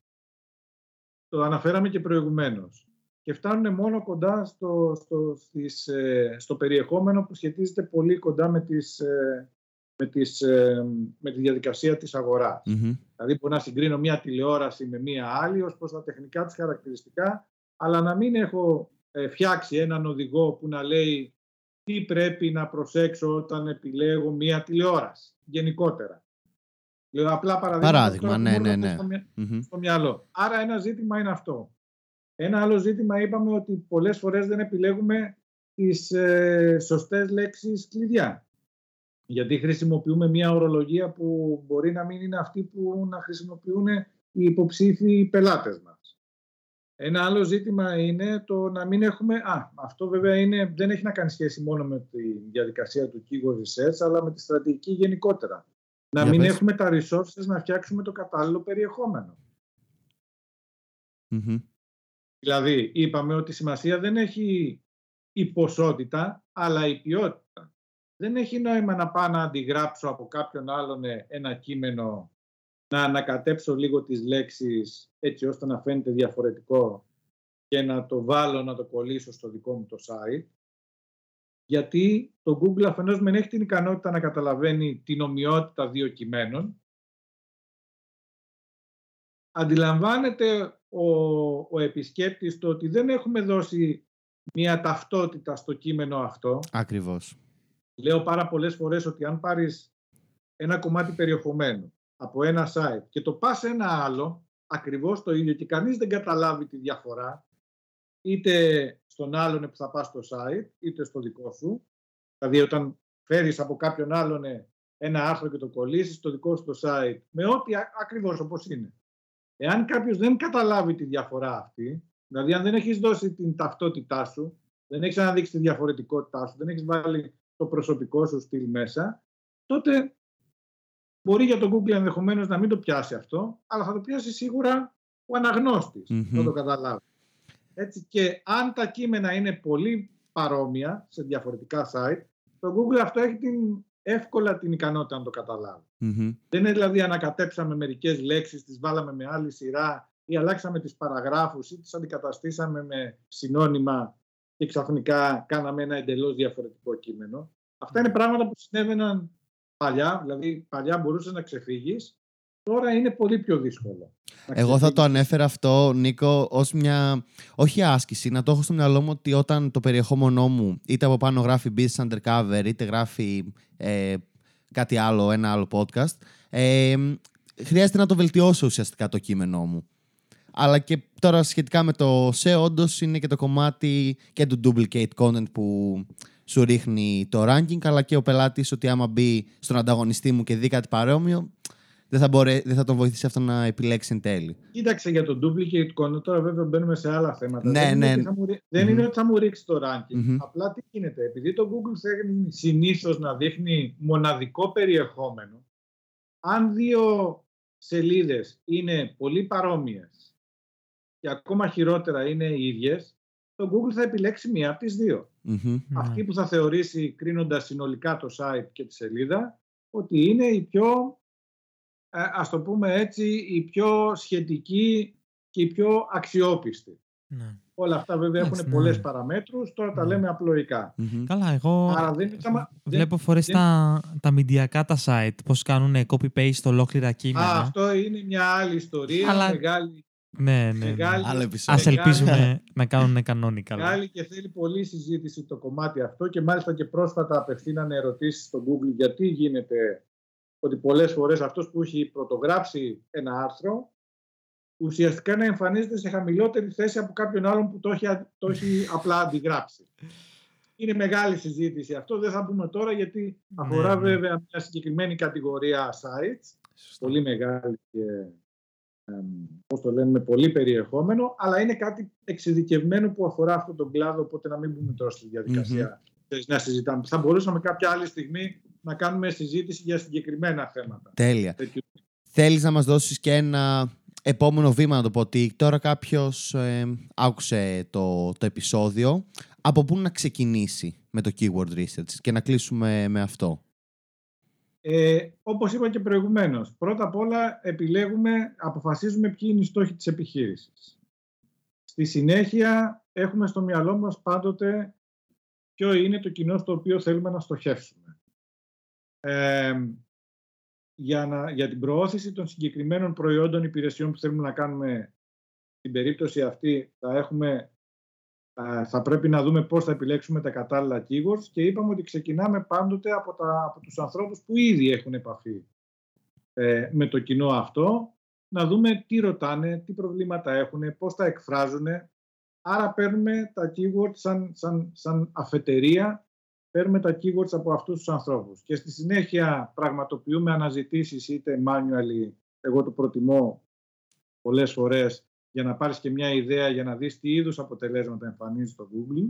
Το αναφέραμε και προηγουμένως. Και φτάνουν μόνο κοντά στο, στο, στις, ε, στο περιεχόμενο που σχετίζεται πολύ κοντά με, τις, ε, με, τις, ε, με τη διαδικασία της αγορας Δηλαδή μπορώ να συγκρίνω μια τηλεόραση με μια άλλη ως προς τα τεχνικά της χαρακτηριστικά, αλλά να μην έχω φτιάξει έναν οδηγό που να λέει τι πρέπει να προσέξω όταν επιλέγω μία τηλεόραση, γενικότερα. Λέω απλά παραδείγμα, ναι, ναι, ναι. Στο, μυαλό. Άρα ένα ζήτημα είναι αυτό. Ένα άλλο ζήτημα είπαμε ότι πολλές φορές δεν επιλέγουμε τις ε, σωστές λέξεις κλειδιά. Γιατί χρησιμοποιούμε μια ορολογία που μπορεί να μην είναι αυτή που να χρησιμοποιούν οι υποψήφοι πελάτες μας. Ένα άλλο ζήτημα είναι το να μην έχουμε... Α, αυτό βέβαια είναι, δεν έχει να κάνει σχέση μόνο με τη διαδικασία του keyword research, αλλά με τη στρατηγική γενικότερα. Να μην έχουμε τα resources να φτιάξουμε το κατάλληλο Δηλαδή, είπαμε ότι η σημασία δεν έχει η ποσότητα, αλλά η ποιότητα. Δεν έχει νόημα να πάω να αντιγράψω από κάποιον άλλον ένα κείμενο να ανακατέψω λίγο τις λέξεις έτσι ώστε να φαίνεται διαφορετικό και να το βάλω να το κολλήσω στο δικό μου το site. Γιατί το Google αφενός δεν έχει την ικανότητα να καταλαβαίνει την ομοιότητα δύο κειμένων. Αντιλαμβάνεται ο, ο επισκέπτης το ότι δεν έχουμε δώσει μια ταυτότητα στο κείμενο αυτό. Ακριβώς. Λέω πάρα πολλές φορές ότι αν πάρεις ένα κομμάτι περιεχομένου από ένα site και το πας σε ένα άλλο, ακριβώς το ίδιο και κανείς δεν καταλάβει τη διαφορά, είτε στον άλλον που θα πας στο site, είτε στο δικό σου. Δηλαδή όταν φέρεις από κάποιον άλλον ένα άρθρο και το κολλήσεις στο δικό σου το site, με ό,τι ακριβώς όπως είναι. Εάν κάποιος δεν καταλάβει τη διαφορά αυτή, δηλαδή αν δεν έχεις δώσει την ταυτότητά σου, δεν έχεις αναδείξει τη διαφορετικότητά σου, δεν έχεις βάλει το προσωπικό σου στυλ μέσα, τότε μπορεί για το Google ενδεχομένως να μην το πιάσει αυτό, αλλά θα το πιάσει σίγουρα ο αναγνώστης, mm το καταλάβει. Έτσι, και αν τα κείμενα είναι πολύ παρόμοια σε διαφορετικά site, το Google αυτό έχει την, εύκολα την ικανότητα να το καταλαβει Δεν είναι δηλαδή ανακατέψαμε μερικές λέξεις, τις βάλαμε με άλλη σειρά ή αλλάξαμε τις παραγράφους ή τις αντικαταστήσαμε με συνώνυμα και ξαφνικά κάναμε ένα εντελώς διαφορετικό κείμενο. Αυτά είναι πράγματα που συνέβαιναν παλιά, δηλαδή παλιά μπορούσες να ξεφύγεις, τώρα είναι πολύ πιο δύσκολο. Εγώ θα το ανέφερα αυτό, Νίκο, ως μια. Όχι άσκηση, να το έχω στο μυαλό μου ότι όταν το περιεχόμενό μου είτε από πάνω γράφει business undercover, είτε γράφει ε, κάτι άλλο, ένα άλλο podcast, ε, χρειάζεται να το βελτιώσω ουσιαστικά το κείμενό μου. Αλλά και τώρα σχετικά με το SEO, όντως είναι και το κομμάτι και του duplicate content που σου ρίχνει το ranking, αλλά και ο πελάτης ότι άμα μπει στον ανταγωνιστή μου και δει κάτι παρόμοιο, δεν θα, μπορεί, δεν θα τον βοηθήσει αυτό να επιλέξει εν τέλει. Κοίταξε για το duplicate content, τώρα βέβαια μπαίνουμε σε άλλα θέματα. Ναι, δεν ναι. Είναι μου, δεν είναι ότι θα μου ρίξει το ranking. Απλά τι γίνεται, επειδή το Google θέλει συνήθως να δείχνει μοναδικό περιεχόμενο, αν δύο σελίδες είναι πολύ παρόμοιες και ακόμα χειρότερα είναι οι ίδιες, το Google θα επιλέξει μία από τις δυο Αυτή που θα θεωρήσει, κρίνοντας συνολικά το site και τη σελίδα, ότι είναι η πιο ε, ας το πούμε έτσι, η πιο σχετική και η πιο αξιόπιστη. Ναι. Όλα αυτά βέβαια έχουν ναι. πολλές παραμέτρους, τώρα τα ναι. λέμε απλοϊκά. Καλά, εγώ Άρα δεν, βλέπω φορές τα, τα μηντιακά τα site, πώς κάνουν copy-paste ολόκληρα κείμενα. Α, αυτό είναι μια άλλη ιστορία, Αλλά... μεγάλη ναι, ναι. ναι. Ας ελπίζουμε να κάνουν κανόνικα. Μεγάλη και θέλει πολλή συζήτηση το κομμάτι αυτό και μάλιστα και πρόσφατα απευθύνανε ερωτήσεις στο Google γιατί γίνεται ότι πολλές φορές αυτός που έχει πρωτογράψει ένα άρθρο ουσιαστικά να εμφανίζεται σε χαμηλότερη θέση από κάποιον άλλον που το έχει, το έχει απλά αντιγράψει. Είναι μεγάλη συζήτηση αυτό, δεν θα πούμε τώρα γιατί ναι, αφορά ναι. βέβαια μια συγκεκριμένη κατηγορία sites, πολύ μεγάλη και πώς το λέμε, με πολύ περιεχόμενο, αλλά είναι κάτι εξειδικευμένο που αφορά αυτόν τον κλάδο, οπότε να μην μπούμε τώρα στη διαδικασία mm-hmm. να συζητάμε. Θα μπορούσαμε κάποια άλλη στιγμή να κάνουμε συζήτηση για συγκεκριμένα θέματα. Τέλεια. Θέλεις να μας δώσεις και ένα επόμενο βήμα, να το πω ότι τώρα κάποιος ε, άκουσε το, το επεισόδιο. Από πού να ξεκινήσει με το keyword research και να κλείσουμε με αυτό; Ε, όπως είπα και προηγουμένως, πρώτα απ' όλα επιλέγουμε, αποφασίζουμε ποιοι είναι οι στόχοι της επιχείρησης. Στη συνέχεια έχουμε στο μυαλό μας πάντοτε ποιο είναι το κοινό στο οποίο θέλουμε να στοχεύσουμε. Ε, για, να, για την προώθηση των συγκεκριμένων προϊόντων υπηρεσιών που θέλουμε να κάνουμε στην περίπτωση αυτή θα έχουμε θα πρέπει να δούμε πώς θα επιλέξουμε τα κατάλληλα keywords και είπαμε ότι ξεκινάμε πάντοτε από, τα, από τους ανθρώπους που ήδη έχουν επαφή ε, με το κοινό αυτό, να δούμε τι ρωτάνε, τι προβλήματα έχουν, πώς τα εκφράζουν. Άρα παίρνουμε τα keywords σαν, σαν, σαν αφετερία, παίρνουμε τα keywords από αυτούς τους ανθρώπους. Και στη συνέχεια πραγματοποιούμε αναζητήσεις είτε manually, εγώ το προτιμώ πολλές φορές, για να πάρεις και μια ιδέα για να δεις τι είδους αποτελέσματα εμφανίζει στο Google.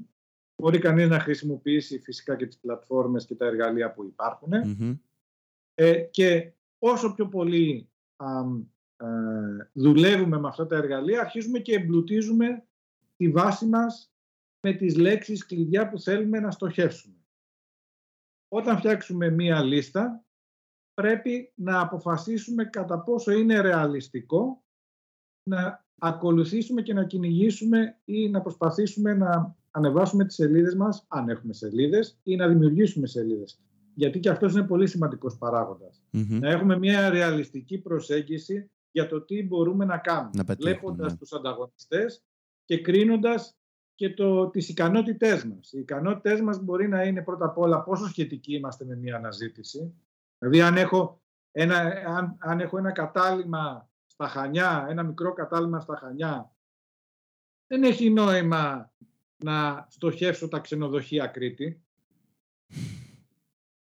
Μπορεί κανείς να χρησιμοποιήσει φυσικά και τις πλατφόρμες και τα εργαλεία που υπάρχουν. Ε, και όσο πιο πολύ ε, δουλεύουμε με αυτά τα εργαλεία, αρχίζουμε και εμπλουτίζουμε τη βάση μας με τις λέξεις κλειδιά που θέλουμε να στοχεύσουμε. Όταν φτιάξουμε μία λίστα, πρέπει να αποφασίσουμε κατά πόσο είναι ρεαλιστικό να ακολουθήσουμε και να κυνηγήσουμε ή να προσπαθήσουμε να ανεβάσουμε τις σελίδες μας, αν έχουμε σελίδες, ή να δημιουργήσουμε σελίδες. Γιατί και αυτός είναι πολύ σημαντικός Να έχουμε μια ρεαλιστική προσέγγιση για το τι μπορούμε να κάνουμε. Να βλέποντας ναι. τους ανταγωνιστές και κρίνοντας και το, τις ικανότητές μας. Οι ικανότητές μας μπορεί να είναι πρώτα απ' όλα πόσο σχετικοί είμαστε με μια αναζήτηση. Δηλαδή αν έχω ένα, αν, αν έχω ένα κατάλυμα στα Χανιά, ένα μικρό κατάλυμα στα Χανιά, δεν έχει νόημα να στοχεύσω τα ξενοδοχεία Κρήτη.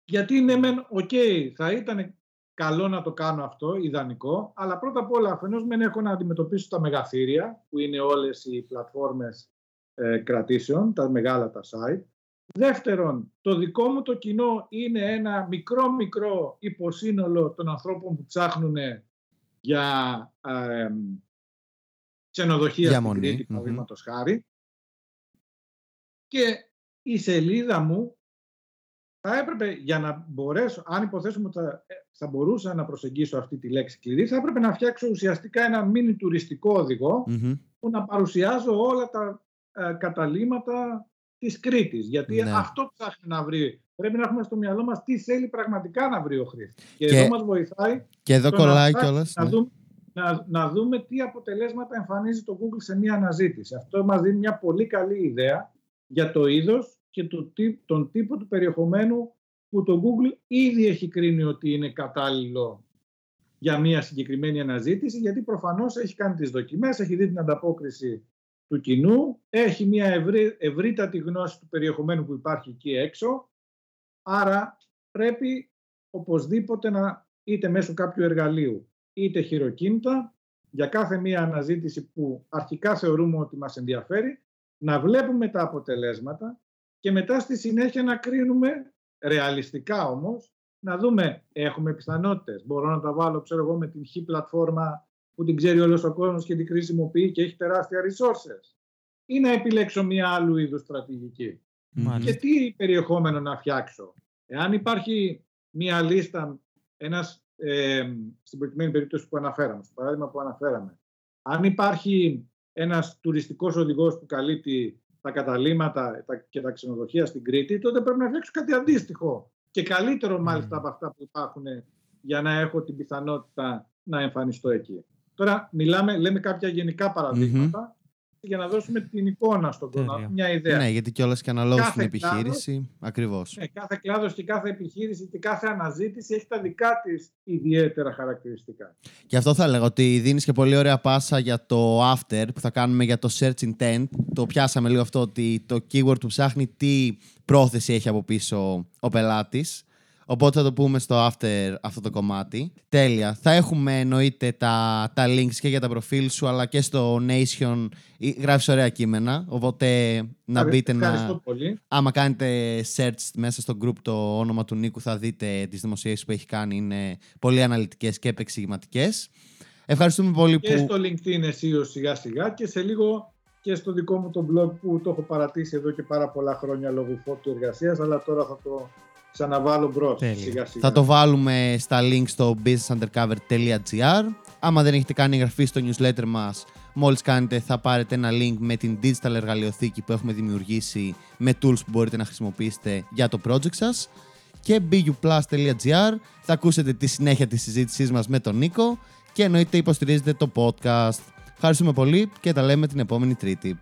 Γιατί είναι μεν, οκ, θα ήταν καλό να το κάνω αυτό, ιδανικό, αλλά πρώτα απ' όλα αφενός μεν έχω να αντιμετωπίσω τα μεγαθήρια, που είναι όλες οι πλατφόρμες ε, κρατήσεων, τα μεγάλα τα site. Δεύτερον, το δικό μου το κοινό είναι ένα μικρό μικρό υποσύνολο των ανθρώπων που ψάχνουν για ε, ξενοδοχεία στην Κρήτη, χάρη. Και η σελίδα μου θα έπρεπε για να μπορέσω, αν υποθέσουμε ότι θα, ε, θα μπορούσα να προσεγγίσω αυτή τη λέξη κλειδί, θα έπρεπε να φτιάξω ουσιαστικά ένα μίνι τουριστικό που να παρουσιάζω όλα τα ε, καταλήματα της Κρήτης. Γιατί ναι. αυτό ψάχνει να βρει. Πρέπει να έχουμε στο μυαλό μας τι θέλει πραγματικά να βρει ο χρήστης. Και, και, εδώ μας βοηθάει και εδώ κολλάει κιόλας, να, ναι. δούμε, να, να δούμε τι αποτελέσματα εμφανίζει το Google σε μία αναζήτηση. Αυτό μας δίνει μια πολύ καλή ιδέα για το είδος και το, τον τύπο του περιεχομένου που το Google ήδη έχει κρίνει ότι είναι κατάλληλο για μια συγκεκριμένη αναζήτηση, γιατί προφανώς έχει κάνει τις δοκιμές, έχει δει την ανταπόκριση του κοινού, έχει μια ευρύ, ευρύτατη γνώση του περιεχομένου που υπάρχει εκεί έξω, άρα πρέπει οπωσδήποτε να είτε μέσω κάποιου εργαλείου είτε χειροκίνητα για κάθε μία αναζήτηση που αρχικά θεωρούμε ότι μας ενδιαφέρει, να βλέπουμε τα αποτελέσματα και μετά στη συνέχεια να κρίνουμε ρεαλιστικά όμως, να δούμε έχουμε πιθανότητες, μπορώ να τα βάλω ξέρω εγώ με την χ πλατφόρμα που την ξέρει όλος ο κόσμος και την χρησιμοποιεί και έχει τεράστια resources ή να επιλέξω μια άλλου είδους στρατηγική. Και τι περιεχόμενο να φτιάξω. Εάν υπάρχει μια λίστα, ένας, ε, στην προκειμένη περίπτωση που αναφέραμε, στο παράδειγμα που αναφέραμε, αν υπάρχει ένας τουριστικός οδηγός που καλύπτει τα καταλήμματα και τα ξενοδοχεία στην Κρήτη, τότε πρέπει να φτιάξω κάτι αντίστοιχο και καλύτερο μάλιστα από αυτά που υπάρχουν για να έχω την πιθανότητα να εμφανιστώ εκεί. Τώρα μιλάμε, λέμε κάποια γενικά για να δώσουμε την εικόνα στον κόσμο, μια ιδέα. Ναι, γιατί κιόλας και αναλόγως στην επιχείρηση. Ακριβώς. Ναι, κάθε κλάδος και κάθε επιχείρηση και κάθε αναζήτηση έχει τα δικά της ιδιαίτερα χαρακτηριστικά. Και αυτό θα έλεγα ότι δίνεις και πολύ ωραία πάσα για το after που θα κάνουμε για το search intent. Το πιάσαμε λίγο αυτό ότι το keyword που ψάχνει τι πρόθεση έχει από πίσω ο πελάτης. Οπότε θα το πούμε στο after αυτό το κομμάτι. Τέλεια. Θα έχουμε εννοείται τα, τα links και για τα προφίλ σου αλλά και στο Nation. Γράφεις ωραία κείμενα. Οπότε να μπείτε να. Πολύ. Άμα κάνετε search μέσα στο group το όνομα του Νίκου, θα δείτε τις δημοσιεύσεις που έχει κάνει. Είναι πολύ αναλυτικές και επεξηγηματικές. Ευχαριστούμε πολύ και που. Και στο LinkedIn εσύ σιγά σιγά και σε λίγο και στο δικό μου το blog που το έχω παρατήσει εδώ και πάρα πολλά χρόνια λόγω φόρτου εργασίας, αλλά τώρα θα το ξαναβάλω μπρος. Θα το βάλουμε στα link στο businessundercover.gr. Άμα δεν έχετε κάνει εγγραφή στο newsletter μας, μόλις κάνετε θα πάρετε ένα link με την digital εργαλειοθήκη που έχουμε δημιουργήσει με tools που μπορείτε να χρησιμοποιήσετε για το project σας. Και buplus.gr θα ακούσετε τη συνέχεια της συζήτησής μας με τον Νίκο και εννοείται υποστηρίζετε το podcast. Ευχαριστούμε πολύ και τα λέμε την επόμενη Τρίτη.